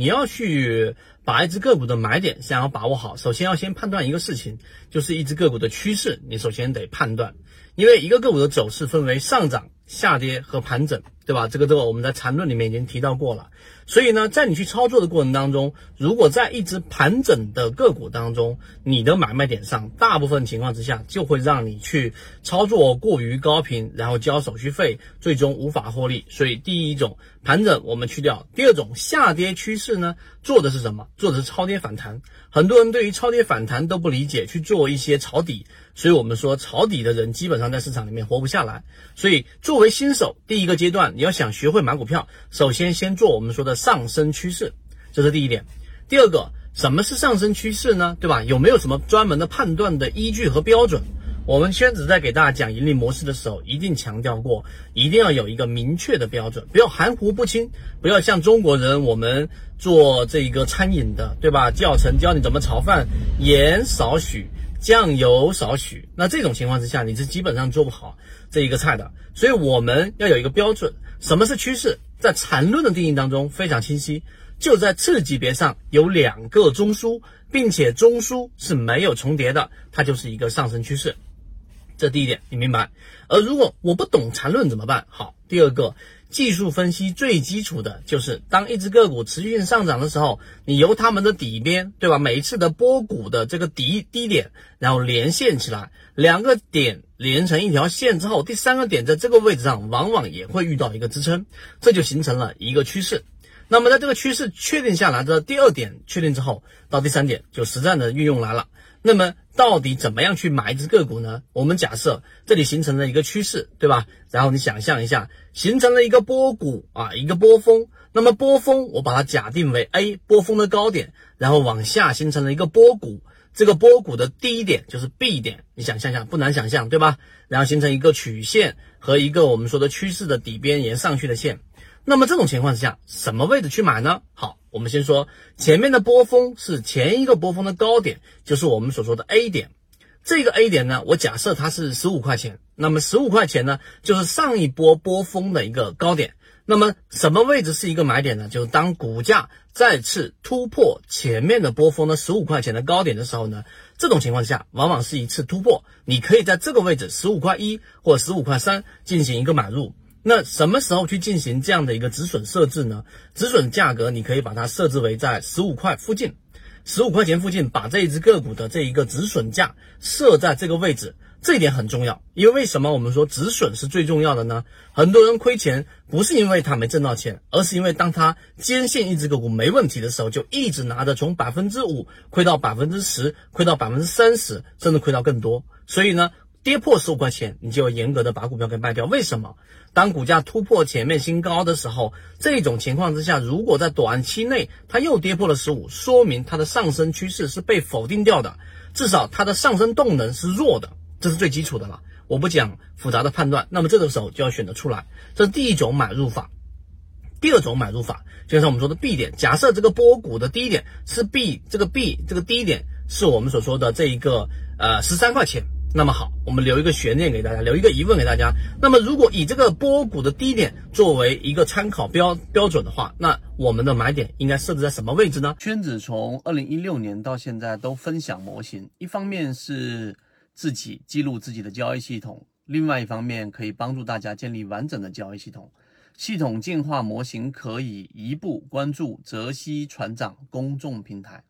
你要去把一只个股的买点想要把握好，首先要先判断一个事情，就是一只个股的趋势，你首先得判断，因为一个个股的走势分为上涨、下跌和盘整，对吧？这个这个我们在缠论里面已经提到过了。所以呢，在你去操作的过程当中，如果在一只盘整的个股当中，你的买卖点上，大部分情况之下就会让你去操作过于高频，然后交手续费，最终无法获利。所以第一种盘整我们去掉，第二种下跌趋势呢，做的是什么？做的是超跌反弹。很多人对于超跌反弹都不理解，去做一些抄底。所以我们说抄底的人基本上在市场里面活不下来。所以作为新手，第一个阶段你要想学会买股票，首先先做我们说的上升趋势，这是第一点。第二个，什么是上升趋势呢？对吧？有没有什么专门的判断的依据和标准？我们圈子在给大家讲盈利模式的时候，一定强调过，一定要有一个明确的标准，不要含糊不清，不要像中国人我们做这个餐饮的，对吧？教程教你怎么炒饭，盐少许。酱油少许，那这种情况之下，你是基本上做不好这一个菜的。所以我们要有一个标准，什么是趋势？在缠论的定义当中非常清晰，就在次级别上有两个中枢，并且中枢是没有重叠的，它就是一个上升趋势。这第一点，你明白？而如果我不懂缠论怎么办？好，第二个。技术分析最基础的就是，当一只个股持续性上涨的时候，你由它们的底边，对吧？每一次的波谷的这个底低点，然后连线起来，两个点连成一条线之后，第三个点在这个位置上，往往也会遇到一个支撑，这就形成了一个趋势。那么在这个趋势确定下来的第二点确定之后，到第三点就实战的运用来了。那么到底怎么样去买一只个股呢？我们假设这里形成了一个趋势，对吧？然后你想象一下，形成了一个波谷啊，一个波峰。那么波峰我把它假定为 A 波峰的高点，然后往下形成了一个波谷，这个波谷的低点就是 B 点。你想象一下，不难想象，对吧？然后形成一个曲线和一个我们说的趋势的底边沿上去的线。那么这种情况之下，什么位置去买呢？好。我们先说前面的波峰是前一个波峰的高点，就是我们所说的 A 点。这个 A 点呢，我假设它是十五块钱，那么十五块钱呢，就是上一波波峰的一个高点。那么什么位置是一个买点呢？就是当股价再次突破前面的波峰的十五块钱的高点的时候呢，这种情况下往往是一次突破，你可以在这个位置十五块一或十五块三进行一个买入。那什么时候去进行这样的一个止损设置呢？止损价格你可以把它设置为在十五块附近，十五块钱附近，把这一只个股的这一个止损价设在这个位置，这一点很重要。因为为什么我们说止损是最重要的呢？很多人亏钱不是因为他没挣到钱，而是因为当他坚信一只个股没问题的时候，就一直拿着，从百分之五亏到百分之十，亏到百分之三十，甚至亏到更多。所以呢？跌破十五块钱，你就要严格的把股票给卖掉。为什么？当股价突破前面新高的时候，这种情况之下，如果在短期内它又跌破了十五，说明它的上升趋势是被否定掉的，至少它的上升动能是弱的，这是最基础的了。我不讲复杂的判断，那么这个时候就要选择出来。这是第一种买入法。第二种买入法，就像我们说的 B 点，假设这个波谷的低点是 B，这个 B 这个低点是我们所说的这一个呃十三块钱。那么好，我们留一个悬念给大家，留一个疑问给大家。那么，如果以这个波谷的低点作为一个参考标标准的话，那我们的买点应该设置在什么位置呢？圈子从二零一六年到现在都分享模型，一方面是自己记录自己的交易系统，另外一方面可以帮助大家建立完整的交易系统。系统进化模型可以一步关注泽西船长公众平台。